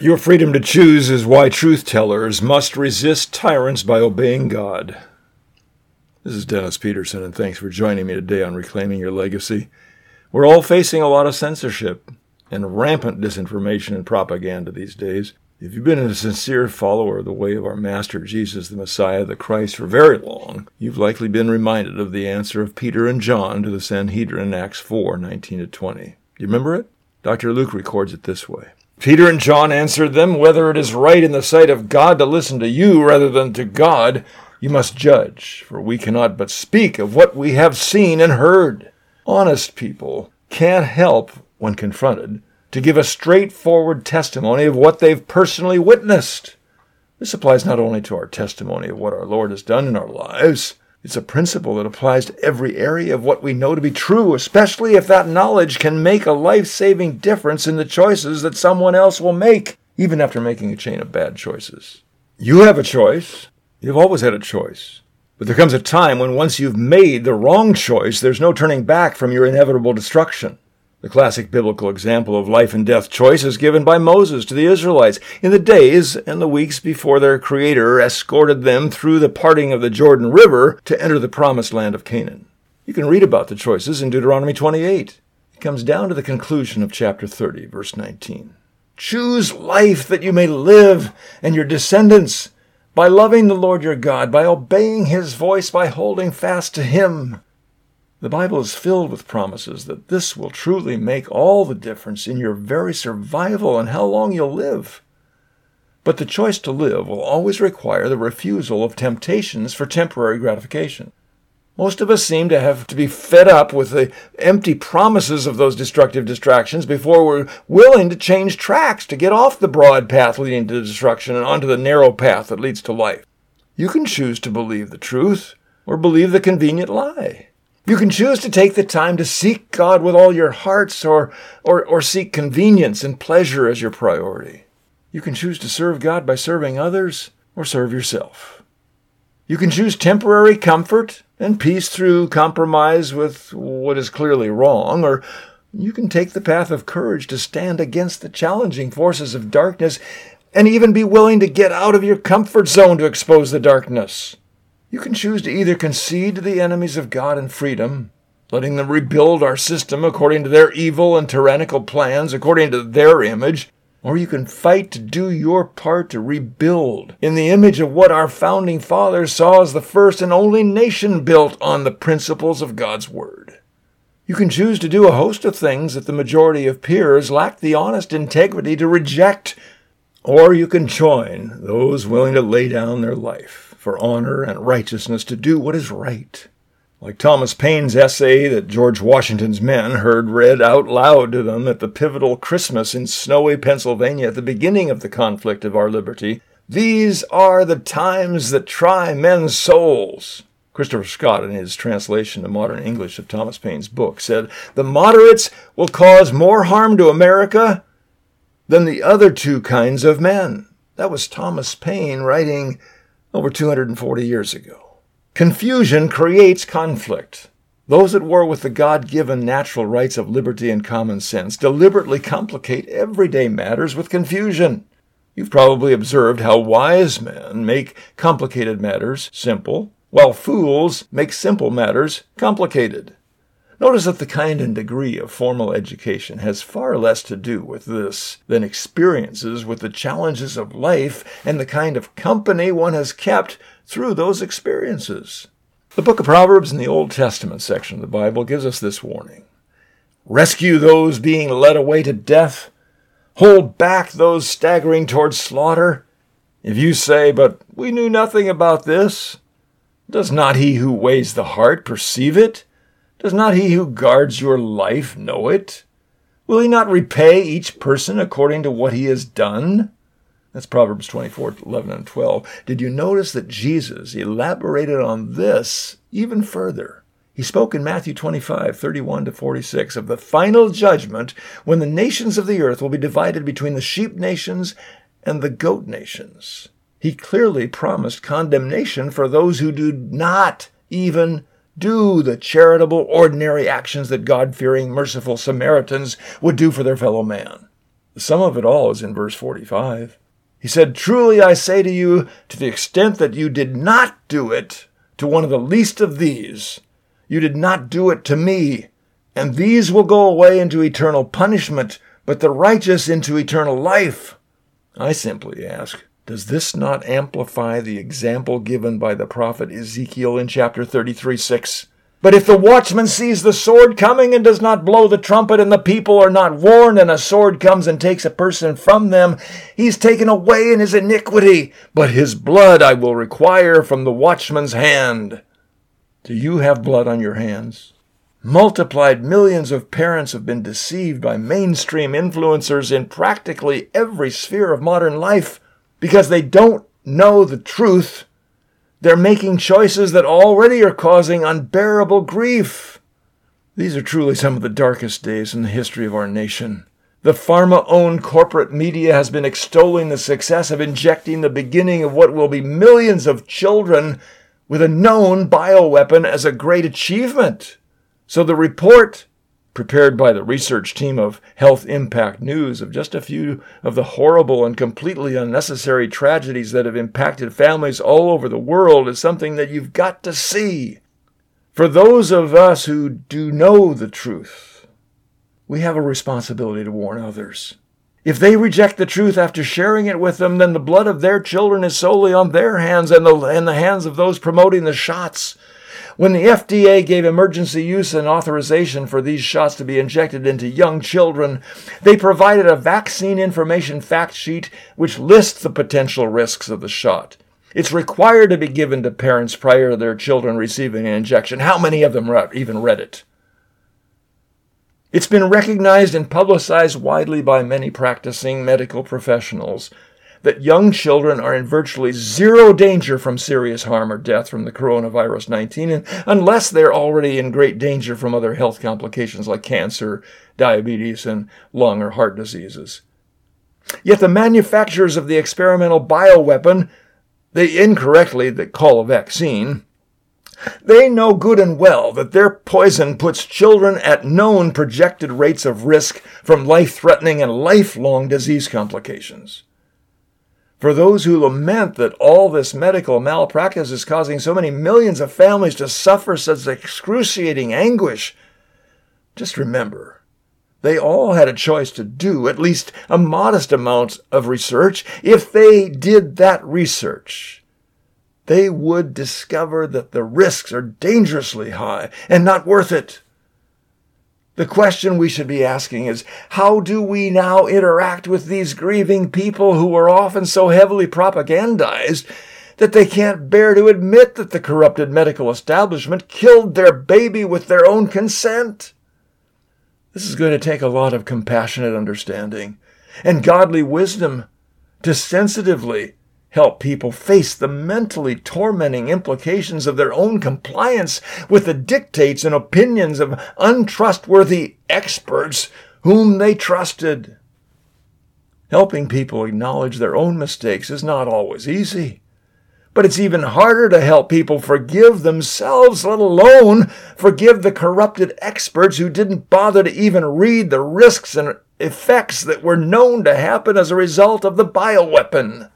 Your freedom to choose is why truth tellers must resist tyrants by obeying God. This is Dennis Peterson, and thanks for joining me today on Reclaiming Your Legacy. We're all facing a lot of censorship and rampant disinformation and propaganda these days. If you've been a sincere follower of the way of our Master Jesus, the Messiah, the Christ, for very long, you've likely been reminded of the answer of Peter and John to the Sanhedrin in Acts 4 19 to 20. Do you remember it? Dr. Luke records it this way Peter and John answered them, Whether it is right in the sight of God to listen to you rather than to God, you must judge, for we cannot but speak of what we have seen and heard. Honest people can't help, when confronted, to give a straightforward testimony of what they've personally witnessed. This applies not only to our testimony of what our Lord has done in our lives, it's a principle that applies to every area of what we know to be true, especially if that knowledge can make a life saving difference in the choices that someone else will make, even after making a chain of bad choices. You have a choice. You've always had a choice. But there comes a time when once you've made the wrong choice, there's no turning back from your inevitable destruction. The classic biblical example of life and death choice is given by Moses to the Israelites in the days and the weeks before their Creator escorted them through the parting of the Jordan River to enter the promised land of Canaan. You can read about the choices in Deuteronomy 28. It comes down to the conclusion of chapter 30, verse 19. Choose life that you may live and your descendants by loving the Lord your God, by obeying his voice, by holding fast to him. The Bible is filled with promises that this will truly make all the difference in your very survival and how long you'll live. But the choice to live will always require the refusal of temptations for temporary gratification. Most of us seem to have to be fed up with the empty promises of those destructive distractions before we're willing to change tracks to get off the broad path leading to destruction and onto the narrow path that leads to life. You can choose to believe the truth or believe the convenient lie. You can choose to take the time to seek God with all your hearts or, or, or seek convenience and pleasure as your priority. You can choose to serve God by serving others or serve yourself. You can choose temporary comfort and peace through compromise with what is clearly wrong, or you can take the path of courage to stand against the challenging forces of darkness and even be willing to get out of your comfort zone to expose the darkness. You can choose to either concede to the enemies of God and freedom, letting them rebuild our system according to their evil and tyrannical plans, according to their image, or you can fight to do your part to rebuild in the image of what our founding fathers saw as the first and only nation built on the principles of God's Word. You can choose to do a host of things that the majority of peers lack the honest integrity to reject, or you can join those willing to lay down their life for honor and righteousness to do what is right. Like Thomas Paine's essay that George Washington's men heard read out loud to them at the pivotal Christmas in snowy Pennsylvania at the beginning of the conflict of our liberty, these are the times that try men's souls. Christopher Scott, in his translation to modern English of Thomas Paine's book, said, The moderates will cause more harm to America than the other two kinds of men. That was Thomas Paine writing over 240 years ago. Confusion creates conflict. Those at war with the God given natural rights of liberty and common sense deliberately complicate everyday matters with confusion. You've probably observed how wise men make complicated matters simple, while fools make simple matters complicated. Notice that the kind and degree of formal education has far less to do with this than experiences with the challenges of life and the kind of company one has kept through those experiences. The book of Proverbs in the Old Testament section of the Bible gives us this warning Rescue those being led away to death, hold back those staggering towards slaughter. If you say, But we knew nothing about this, does not he who weighs the heart perceive it? Does not he who guards your life know it? Will he not repay each person according to what he has done? That's Proverbs 24, 11 and 12. Did you notice that Jesus elaborated on this even further? He spoke in Matthew 25, 31 to 46 of the final judgment when the nations of the earth will be divided between the sheep nations and the goat nations. He clearly promised condemnation for those who do not even do the charitable, ordinary actions that God fearing, merciful Samaritans would do for their fellow man. The sum of it all is in verse 45. He said, Truly I say to you, to the extent that you did not do it to one of the least of these, you did not do it to me. And these will go away into eternal punishment, but the righteous into eternal life. I simply ask, does this not amplify the example given by the prophet Ezekiel in chapter 33 6? But if the watchman sees the sword coming and does not blow the trumpet, and the people are not warned, and a sword comes and takes a person from them, he's taken away in his iniquity, but his blood I will require from the watchman's hand. Do you have blood on your hands? Multiplied millions of parents have been deceived by mainstream influencers in practically every sphere of modern life because they don't know the truth they're making choices that already are causing unbearable grief. These are truly some of the darkest days in the history of our nation. The pharma owned corporate media has been extolling the success of injecting the beginning of what will be millions of children with a known bioweapon as a great achievement. So the report prepared by the research team of Health Impact News of just a few of the horrible and completely unnecessary tragedies that have impacted families all over the world is something that you've got to see. For those of us who do know the truth, we have a responsibility to warn others. If they reject the truth after sharing it with them, then the blood of their children is solely on their hands and the, and the hands of those promoting the shots when the FDA gave emergency use and authorization for these shots to be injected into young children, they provided a vaccine information fact sheet which lists the potential risks of the shot. It's required to be given to parents prior to their children receiving an injection. How many of them even read it? It's been recognized and publicized widely by many practicing medical professionals that young children are in virtually zero danger from serious harm or death from the coronavirus 19 unless they're already in great danger from other health complications like cancer, diabetes, and lung or heart diseases. Yet the manufacturers of the experimental bioweapon, they incorrectly call a vaccine, they know good and well that their poison puts children at known projected rates of risk from life threatening and lifelong disease complications. For those who lament that all this medical malpractice is causing so many millions of families to suffer such excruciating anguish, just remember, they all had a choice to do at least a modest amount of research. If they did that research, they would discover that the risks are dangerously high and not worth it. The question we should be asking is how do we now interact with these grieving people who are often so heavily propagandized that they can't bear to admit that the corrupted medical establishment killed their baby with their own consent? This is going to take a lot of compassionate understanding and godly wisdom to sensitively help people face the mentally tormenting implications of their own compliance with the dictates and opinions of untrustworthy experts whom they trusted. Helping people acknowledge their own mistakes is not always easy. But it's even harder to help people forgive themselves, let alone forgive the corrupted experts who didn't bother to even read the risks and effects that were known to happen as a result of the bioweapon.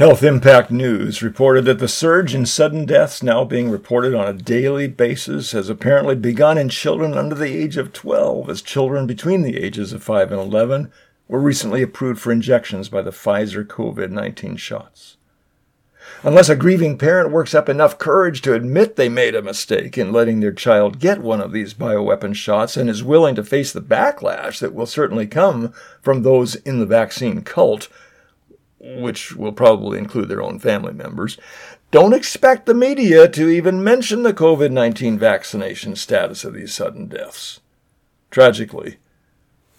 Health Impact News reported that the surge in sudden deaths now being reported on a daily basis has apparently begun in children under the age of 12, as children between the ages of 5 and 11 were recently approved for injections by the Pfizer COVID 19 shots. Unless a grieving parent works up enough courage to admit they made a mistake in letting their child get one of these bioweapon shots and is willing to face the backlash that will certainly come from those in the vaccine cult, which will probably include their own family members, don't expect the media to even mention the COVID 19 vaccination status of these sudden deaths. Tragically,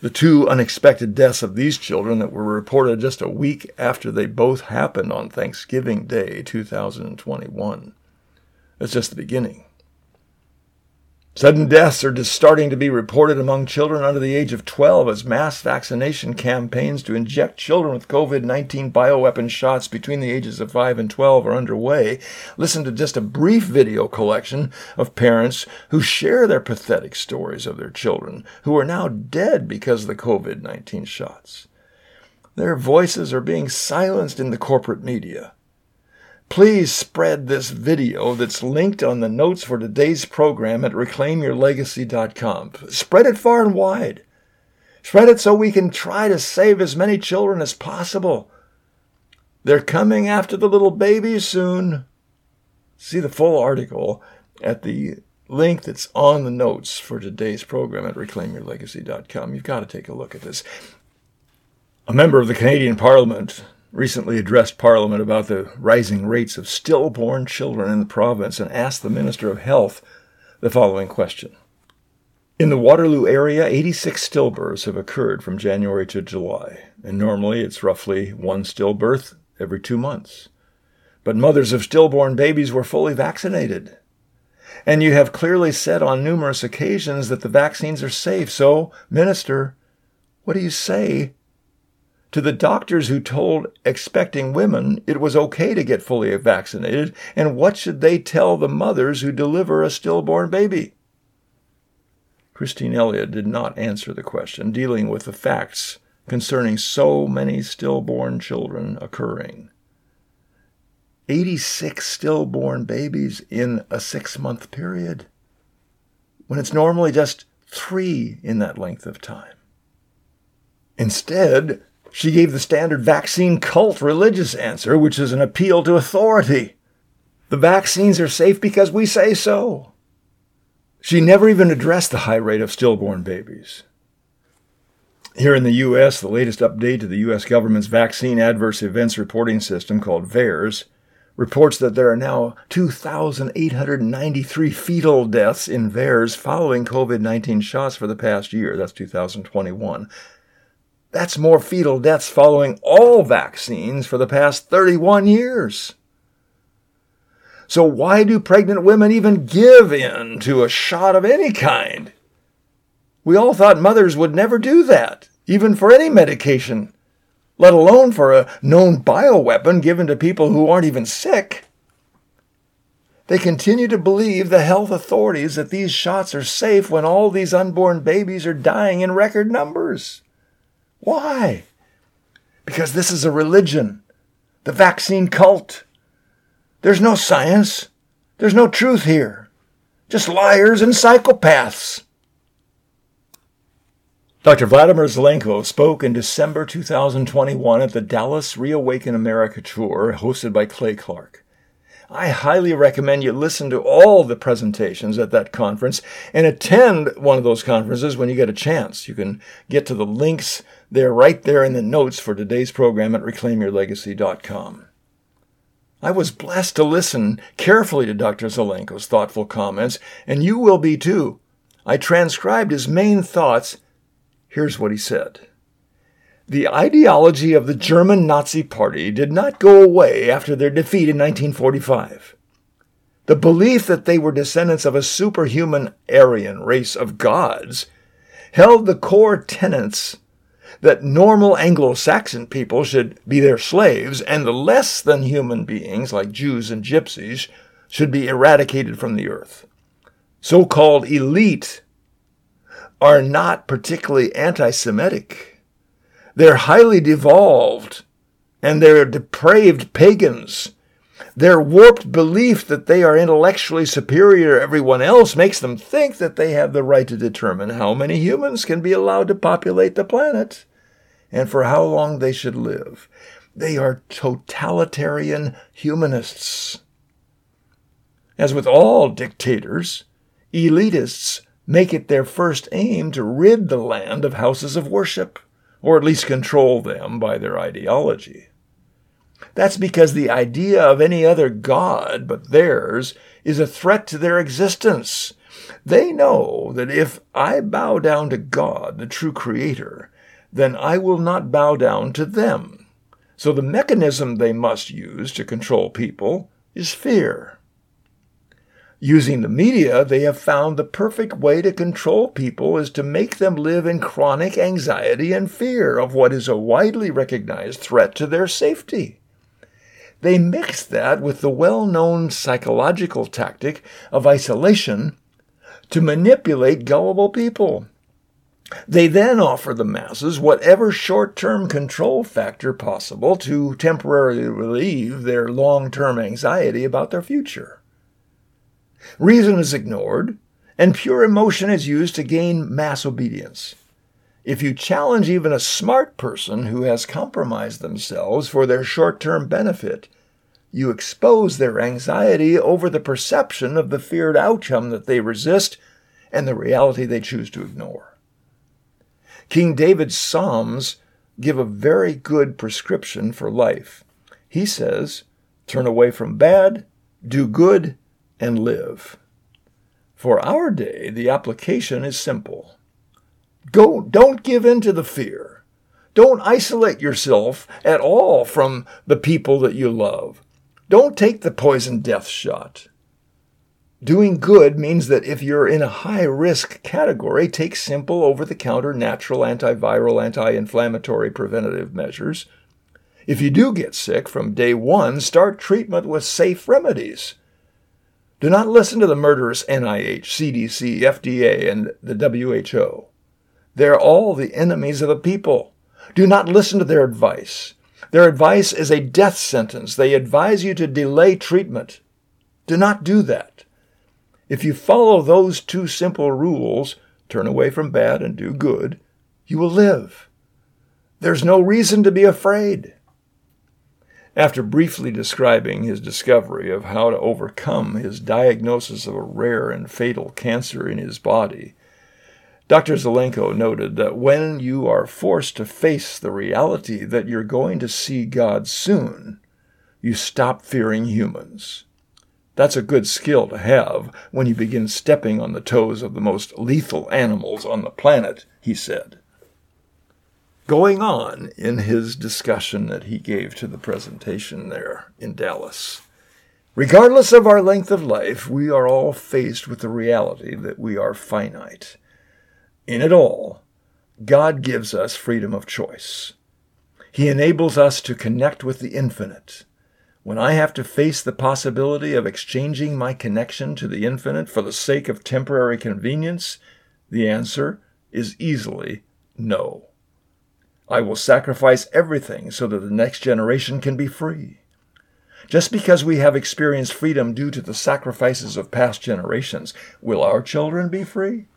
the two unexpected deaths of these children that were reported just a week after they both happened on Thanksgiving Day 2021. That's just the beginning. Sudden deaths are just starting to be reported among children under the age of 12 as mass vaccination campaigns to inject children with COVID 19 bioweapon shots between the ages of 5 and 12 are underway. Listen to just a brief video collection of parents who share their pathetic stories of their children who are now dead because of the COVID 19 shots. Their voices are being silenced in the corporate media. Please spread this video that's linked on the notes for today's program at reclaimyourlegacy.com. Spread it far and wide. Spread it so we can try to save as many children as possible. They're coming after the little babies soon. See the full article at the link that's on the notes for today's program at reclaimyourlegacy.com. You've got to take a look at this. A member of the Canadian Parliament recently addressed Parliament about the rising rates of stillborn children in the province and asked the Minister of Health the following question. In the Waterloo area, 86 stillbirths have occurred from January to July, and normally it's roughly one stillbirth every two months. But mothers of stillborn babies were fully vaccinated. And you have clearly said on numerous occasions that the vaccines are safe. So, Minister, what do you say to the doctors who told expecting women it was okay to get fully vaccinated, and what should they tell the mothers who deliver a stillborn baby? Christine Elliott did not answer the question, dealing with the facts concerning so many stillborn children occurring. 86 stillborn babies in a six month period, when it's normally just three in that length of time. Instead, she gave the standard vaccine cult religious answer, which is an appeal to authority. The vaccines are safe because we say so. She never even addressed the high rate of stillborn babies. Here in the U.S., the latest update to the U.S. government's vaccine adverse events reporting system called VAERS reports that there are now 2,893 fetal deaths in VAERS following COVID 19 shots for the past year. That's 2021. That's more fetal deaths following all vaccines for the past 31 years. So, why do pregnant women even give in to a shot of any kind? We all thought mothers would never do that, even for any medication, let alone for a known bioweapon given to people who aren't even sick. They continue to believe the health authorities that these shots are safe when all these unborn babies are dying in record numbers. Why? Because this is a religion, the vaccine cult. There's no science. There's no truth here. Just liars and psychopaths. Dr. Vladimir Zelenko spoke in December 2021 at the Dallas Reawaken America tour hosted by Clay Clark. I highly recommend you listen to all the presentations at that conference and attend one of those conferences when you get a chance. You can get to the links there right there in the notes for today's program at reclaimyourlegacy.com. I was blessed to listen carefully to Dr. Zelenko's thoughtful comments, and you will be too. I transcribed his main thoughts. Here's what he said. The ideology of the German Nazi Party did not go away after their defeat in 1945. The belief that they were descendants of a superhuman Aryan race of gods held the core tenets that normal Anglo Saxon people should be their slaves, and the less than human beings, like Jews and gypsies, should be eradicated from the earth. So called elite are not particularly anti Semitic they're highly devolved and they're depraved pagans. Their warped belief that they are intellectually superior to everyone else makes them think that they have the right to determine how many humans can be allowed to populate the planet and for how long they should live. They are totalitarian humanists. As with all dictators, elitists make it their first aim to rid the land of houses of worship or at least control them by their ideology. That's because the idea of any other God but theirs is a threat to their existence. They know that if I bow down to God, the true Creator, then I will not bow down to them. So the mechanism they must use to control people is fear. Using the media, they have found the perfect way to control people is to make them live in chronic anxiety and fear of what is a widely recognized threat to their safety. They mix that with the well known psychological tactic of isolation to manipulate gullible people. They then offer the masses whatever short term control factor possible to temporarily relieve their long term anxiety about their future. Reason is ignored, and pure emotion is used to gain mass obedience. If you challenge even a smart person who has compromised themselves for their short term benefit, you expose their anxiety over the perception of the feared outcome that they resist and the reality they choose to ignore. King David's Psalms give a very good prescription for life. He says, Turn away from bad, do good, and live. For our day, the application is simple. Go, don't give in to the fear. Don't isolate yourself at all from the people that you love. Don't take the poison death shot. Doing good means that if you're in a high risk category, take simple over the counter natural antiviral, anti inflammatory preventative measures. If you do get sick from day one, start treatment with safe remedies. Do not listen to the murderous NIH, CDC, FDA, and the WHO. They're all the enemies of the people. Do not listen to their advice. Their advice is a death sentence. They advise you to delay treatment. Do not do that. If you follow those two simple rules, turn away from bad and do good, you will live. There's no reason to be afraid. After briefly describing his discovery of how to overcome his diagnosis of a rare and fatal cancer in his body, Dr. Zelenko noted that when you are forced to face the reality that you're going to see God soon, you stop fearing humans. That's a good skill to have when you begin stepping on the toes of the most lethal animals on the planet, he said going on in his discussion that he gave to the presentation there in Dallas. Regardless of our length of life, we are all faced with the reality that we are finite. In it all, God gives us freedom of choice. He enables us to connect with the infinite. When I have to face the possibility of exchanging my connection to the infinite for the sake of temporary convenience, the answer is easily no. I will sacrifice everything so that the next generation can be free. Just because we have experienced freedom due to the sacrifices of past generations, will our children be free?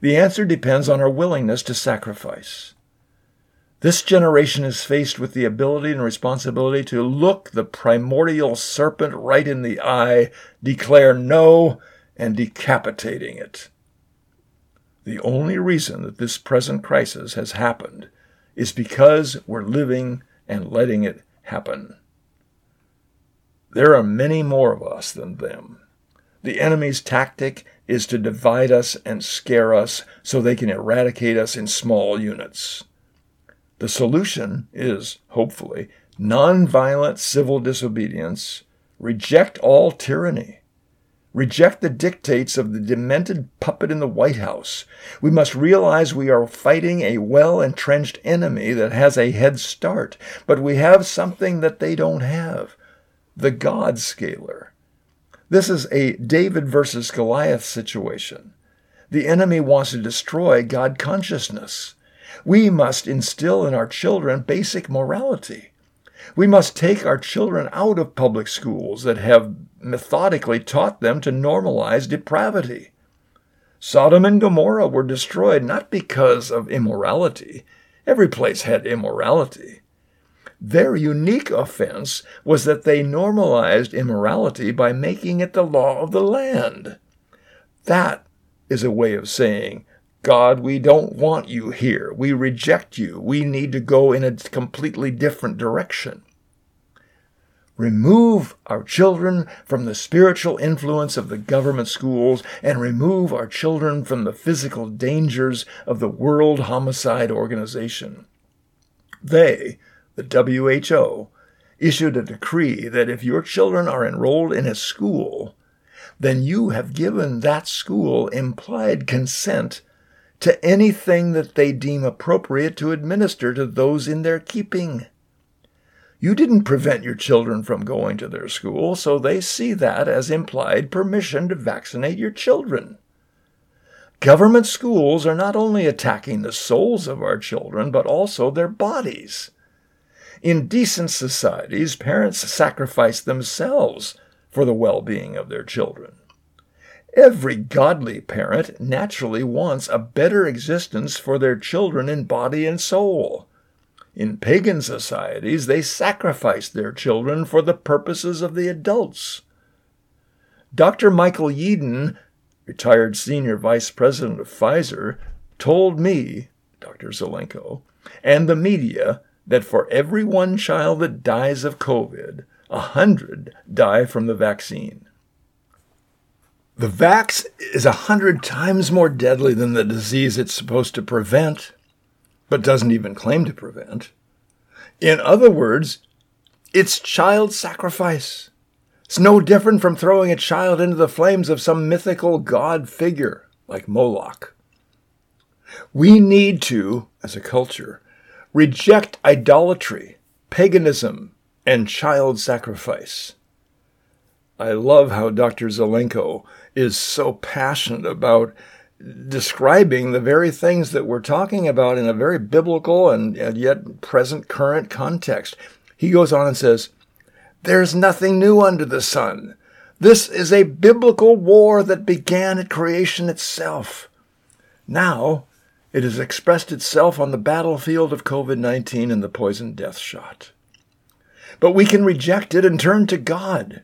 The answer depends on our willingness to sacrifice. This generation is faced with the ability and responsibility to look the primordial serpent right in the eye, declare no, and decapitating it. The only reason that this present crisis has happened is because we're living and letting it happen. There are many more of us than them. The enemy's tactic is to divide us and scare us so they can eradicate us in small units. The solution is, hopefully, nonviolent civil disobedience, reject all tyranny, reject the dictates of the demented puppet in the White House. We must realize we are fighting a well entrenched enemy that has a head start, but we have something that they don't have the God scaler. This is a David versus Goliath situation. The enemy wants to destroy God consciousness. We must instill in our children basic morality. We must take our children out of public schools that have methodically taught them to normalize depravity. Sodom and Gomorrah were destroyed not because of immorality. Every place had immorality. Their unique offense was that they normalized immorality by making it the law of the land. That is a way of saying, God, we don't want you here. We reject you. We need to go in a completely different direction. Remove our children from the spiritual influence of the government schools and remove our children from the physical dangers of the World Homicide Organization. They, the WHO, issued a decree that if your children are enrolled in a school, then you have given that school implied consent to anything that they deem appropriate to administer to those in their keeping. You didn't prevent your children from going to their school, so they see that as implied permission to vaccinate your children. Government schools are not only attacking the souls of our children, but also their bodies. In decent societies, parents sacrifice themselves for the well being of their children. Every godly parent naturally wants a better existence for their children in body and soul. In pagan societies, they sacrifice their children for the purposes of the adults. Dr. Michael Yeadon, retired senior vice president of Pfizer, told me, Dr. Zelenko, and the media that for every one child that dies of COVID, a hundred die from the vaccine. The vax is a hundred times more deadly than the disease it's supposed to prevent but doesn't even claim to prevent. In other words, it's child sacrifice. It's no different from throwing a child into the flames of some mythical god figure like Moloch. We need to, as a culture, reject idolatry, paganism, and child sacrifice. I love how Dr. Zelenko is so passionate about describing the very things that we're talking about in a very biblical and, and yet present current context. He goes on and says, There's nothing new under the sun. This is a biblical war that began at creation itself. Now, it has expressed itself on the battlefield of COVID 19 and the poison death shot. But we can reject it and turn to God.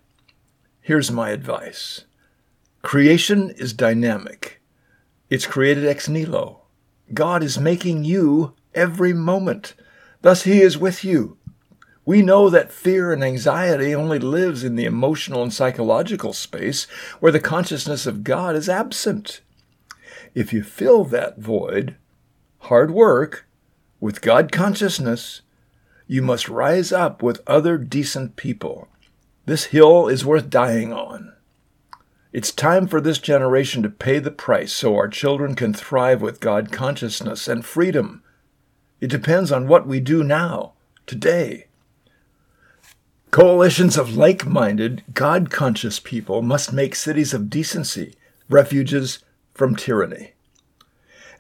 Here's my advice creation is dynamic. It's created ex nihilo. God is making you every moment. Thus, He is with you. We know that fear and anxiety only lives in the emotional and psychological space where the consciousness of God is absent. If you fill that void, hard work, with God consciousness, you must rise up with other decent people. This hill is worth dying on. It's time for this generation to pay the price so our children can thrive with God consciousness and freedom. It depends on what we do now, today. Coalitions of like minded, God conscious people must make cities of decency refuges from tyranny.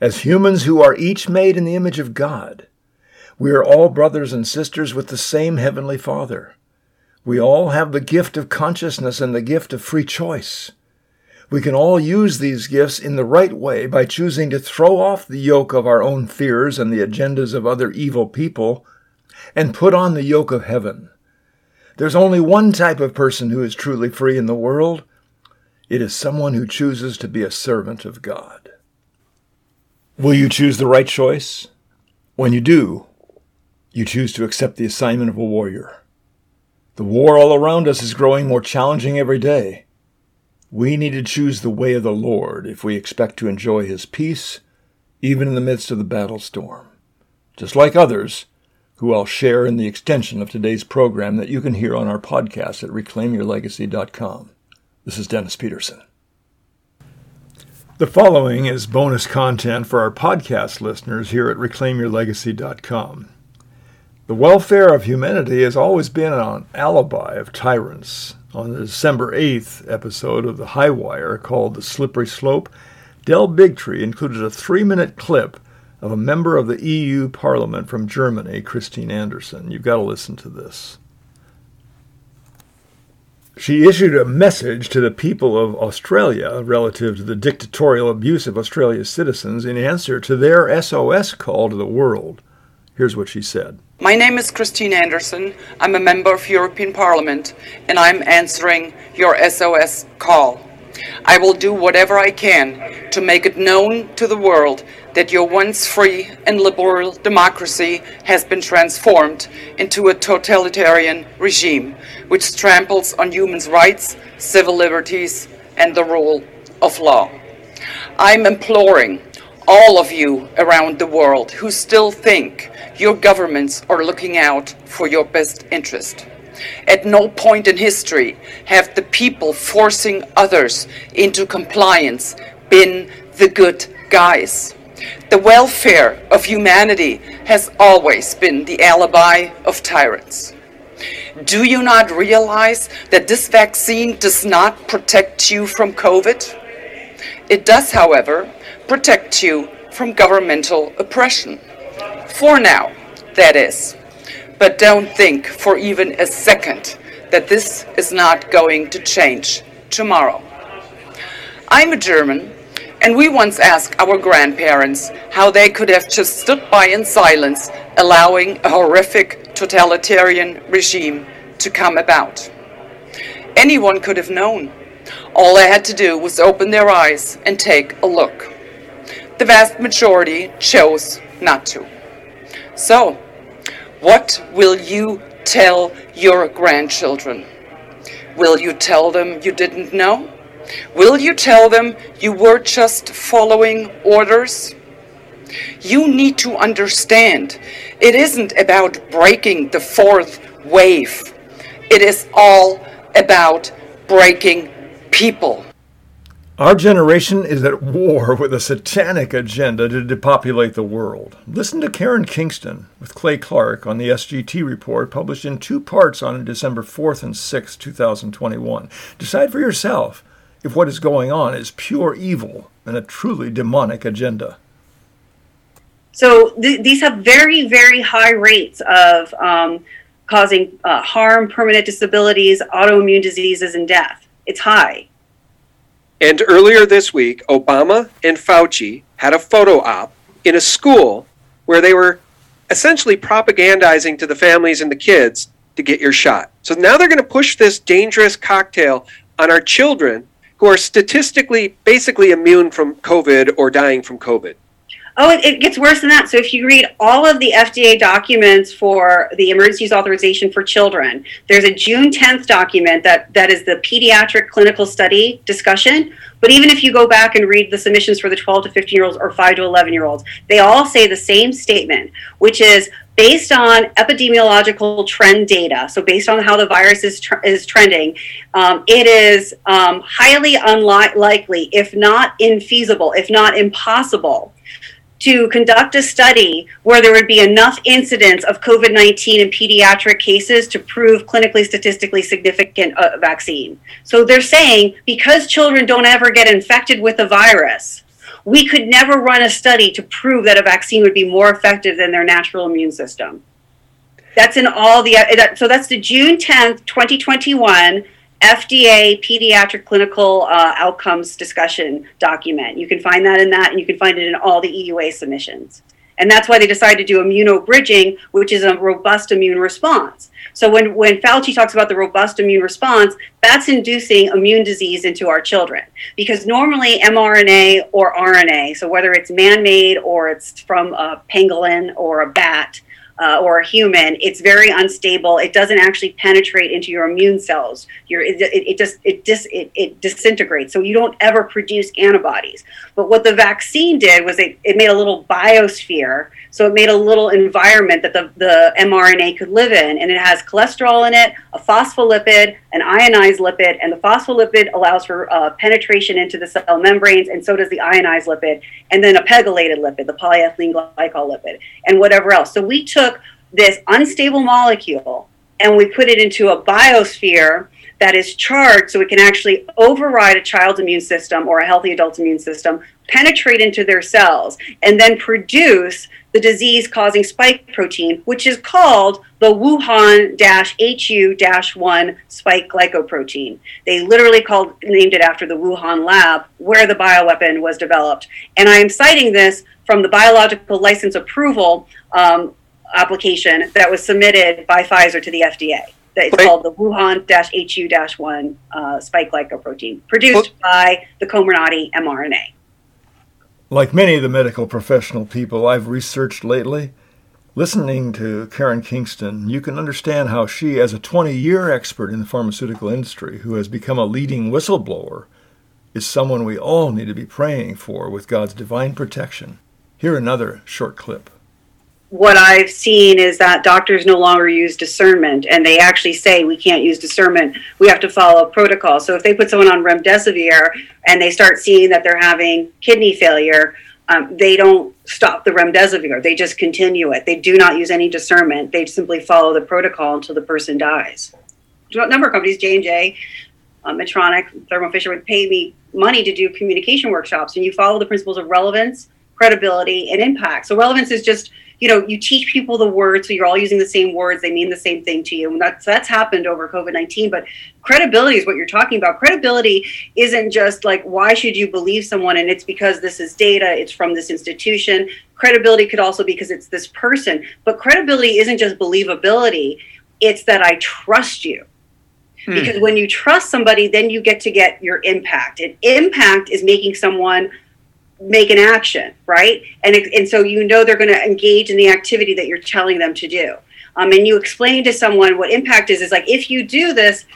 As humans who are each made in the image of God, we are all brothers and sisters with the same Heavenly Father. We all have the gift of consciousness and the gift of free choice. We can all use these gifts in the right way by choosing to throw off the yoke of our own fears and the agendas of other evil people and put on the yoke of heaven. There's only one type of person who is truly free in the world. It is someone who chooses to be a servant of God. Will you choose the right choice? When you do, you choose to accept the assignment of a warrior. The war all around us is growing more challenging every day. We need to choose the way of the Lord if we expect to enjoy His peace, even in the midst of the battle storm. Just like others, who I'll share in the extension of today's program that you can hear on our podcast at reclaimyourlegacy.com. This is Dennis Peterson. The following is bonus content for our podcast listeners here at reclaimyourlegacy.com. The welfare of humanity has always been an alibi of tyrants, on the December 8th episode of The High Wire called The Slippery Slope, Del Bigtree included a three minute clip of a member of the EU Parliament from Germany, Christine Anderson. You've got to listen to this. She issued a message to the people of Australia relative to the dictatorial abuse of Australia's citizens in answer to their SOS call to the world. Here's what she said. My name is Christine Anderson. I'm a member of European Parliament and I'm answering your SOS call. I will do whatever I can to make it known to the world that your once free and liberal democracy has been transformed into a totalitarian regime which tramples on human rights, civil liberties, and the rule of law. I'm imploring all of you around the world who still think your governments are looking out for your best interest. At no point in history have the people forcing others into compliance been the good guys. The welfare of humanity has always been the alibi of tyrants. Do you not realize that this vaccine does not protect you from COVID? It does, however, protect you from governmental oppression. For now, that is. But don't think for even a second that this is not going to change tomorrow. I'm a German, and we once asked our grandparents how they could have just stood by in silence, allowing a horrific totalitarian regime to come about. Anyone could have known. All they had to do was open their eyes and take a look. The vast majority chose not to. So, what will you tell your grandchildren? Will you tell them you didn't know? Will you tell them you were just following orders? You need to understand it isn't about breaking the fourth wave, it is all about breaking people. Our generation is at war with a satanic agenda to depopulate the world. Listen to Karen Kingston with Clay Clark on the SGT report published in two parts on December 4th and 6th, 2021. Decide for yourself if what is going on is pure evil and a truly demonic agenda. So th- these have very, very high rates of um, causing uh, harm, permanent disabilities, autoimmune diseases, and death. It's high. And earlier this week, Obama and Fauci had a photo op in a school where they were essentially propagandizing to the families and the kids to get your shot. So now they're going to push this dangerous cocktail on our children who are statistically basically immune from COVID or dying from COVID. Oh, it, it, gets worse than that. So if you read all of the FDA documents for the emergency use authorization for children, there's a June 10th document that, that is the pediatric clinical study discussion. But even if you go back and read the submissions for the 12 to 15 year olds or 5 to 11 year olds, they all say the same statement, which is based on epidemiological trend data, so based on how the virus is, tr- is trending, um, it is um, highly unlikely, if not infeasible, if not impossible, to conduct a study where there would be enough incidence of COVID 19 in pediatric cases to prove clinically statistically significant uh, vaccine. So they're saying because children don't ever get infected with the virus, we could never run a study to prove that a vaccine would be more effective than their natural immune system. That's in all the, uh, so that's the June 10th, 2021 FDA pediatric clinical uh, outcomes discussion document. You can find that in that, and you can find it in all the EUA submissions. And that's why they decided to do immunobridging, which is a robust immune response. So when, when Fauci talks about the robust immune response, that's inducing immune disease into our children. Because normally mRNA or RNA, so whether it's man made or it's from a pangolin or a bat, uh, or a human, it's very unstable. It doesn't actually penetrate into your immune cells. Your it, it, it just it dis it, it disintegrates. So you don't ever produce antibodies. But what the vaccine did was it, it made a little biosphere. So it made a little environment that the, the mRNA could live in, and it has cholesterol in it, a phospholipid, an ionized lipid, and the phospholipid allows for uh, penetration into the cell membranes, and so does the ionized lipid, and then a pegylated lipid, the polyethylene glycol lipid, and whatever else. So we took this unstable molecule and we put it into a biosphere that is charged so it can actually override a child's immune system or a healthy adult's immune system, penetrate into their cells, and then produce the disease causing spike protein, which is called the Wuhan HU 1 spike glycoprotein. They literally called, named it after the Wuhan lab where the bioweapon was developed. And I am citing this from the biological license approval um, application that was submitted by Pfizer to the FDA. It's Wait. called the Wuhan HU 1 uh, spike glycoprotein, produced by the Comirnaty mRNA. Like many of the medical professional people I've researched lately, listening to Karen Kingston, you can understand how she, as a 20 year expert in the pharmaceutical industry who has become a leading whistleblower, is someone we all need to be praying for with God's divine protection. Here another short clip what I've seen is that doctors no longer use discernment, and they actually say we can't use discernment. We have to follow protocol. So if they put someone on remdesivir and they start seeing that they're having kidney failure, um, they don't stop the remdesivir. They just continue it. They do not use any discernment. They simply follow the protocol until the person dies. A number of companies, J and J, uh, Medtronic, Thermo Fisher, would pay me money to do communication workshops, and you follow the principles of relevance, credibility, and impact. So relevance is just you know you teach people the words so you're all using the same words they mean the same thing to you. And that's that's happened over covid-19 but credibility is what you're talking about. Credibility isn't just like why should you believe someone and it's because this is data it's from this institution. Credibility could also be because it's this person. But credibility isn't just believability it's that i trust you. Hmm. because when you trust somebody then you get to get your impact. And impact is making someone make an action, right? And and so you know they're going to engage in the activity that you're telling them to do. Um, and you explain to someone what impact is. Is like if you do this,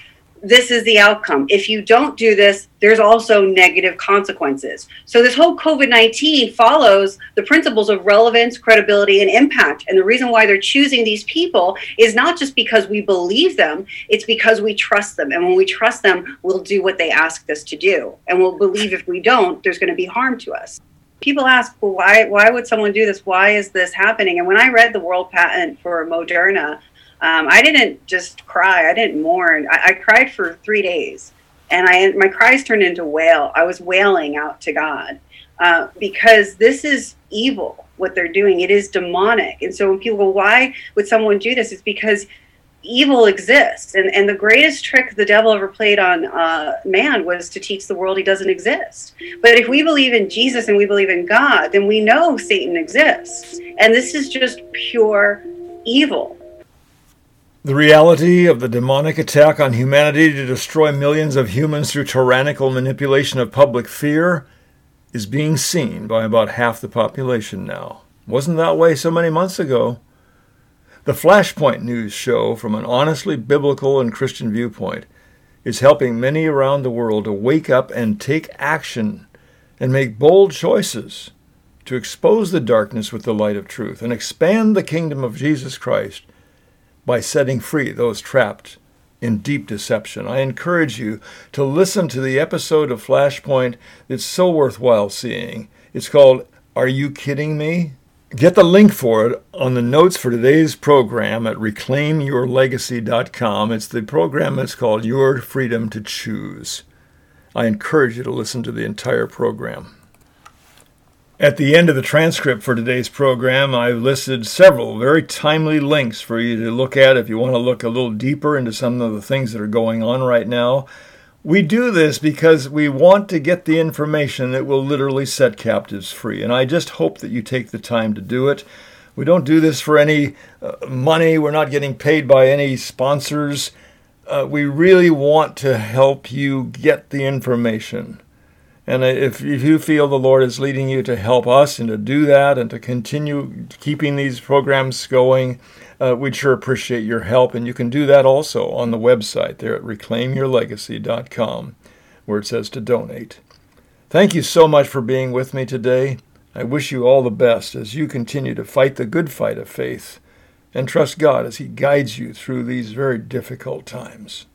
this is the outcome. If you don't do this, there's also negative consequences. So this whole COVID-19 follows the principles of relevance, credibility, and impact. And the reason why they're choosing these people is not just because we believe them, it's because we trust them. And when we trust them, we'll do what they ask us to do. And we'll believe if we don't, there's going to be harm to us. People ask, well, why why would someone do this? Why is this happening? And when I read the world patent for Moderna, um, I didn't just cry. I didn't mourn. I, I, cried for three days, and I my cries turned into wail. I was wailing out to God uh, because this is evil. What they're doing, it is demonic. And so when people go, "Why would someone do this?" It's because evil exists, and and the greatest trick the devil ever played on uh, man was to teach the world he doesn't exist. But if we believe in Jesus and we believe in God, then we know Satan exists, and this is just pure evil the reality of the demonic attack on humanity to destroy millions of humans through tyrannical manipulation of public fear is being seen by about half the population now. Wasn't that way so many months ago. The Flashpoint News show, from an honestly biblical and Christian viewpoint, is helping many around the world to wake up and take action and make bold choices to expose the darkness with the light of truth and expand the kingdom of Jesus Christ by setting free those trapped in deep deception. I encourage you to listen to the episode of Flashpoint that's so worthwhile seeing. It's called Are You Kidding Me? Get the link for it on the notes for today's program at reclaimyourlegacy.com. It's the program that's called Your Freedom to Choose. I encourage you to listen to the entire program. At the end of the transcript for today's program, I've listed several very timely links for you to look at if you want to look a little deeper into some of the things that are going on right now. We do this because we want to get the information that will literally set captives free, and I just hope that you take the time to do it. We don't do this for any uh, money, we're not getting paid by any sponsors. Uh, we really want to help you get the information. And if, if you feel the Lord is leading you to help us and to do that and to continue keeping these programs going, uh, we'd sure appreciate your help. And you can do that also on the website there at reclaimyourlegacy.com where it says to donate. Thank you so much for being with me today. I wish you all the best as you continue to fight the good fight of faith and trust God as He guides you through these very difficult times.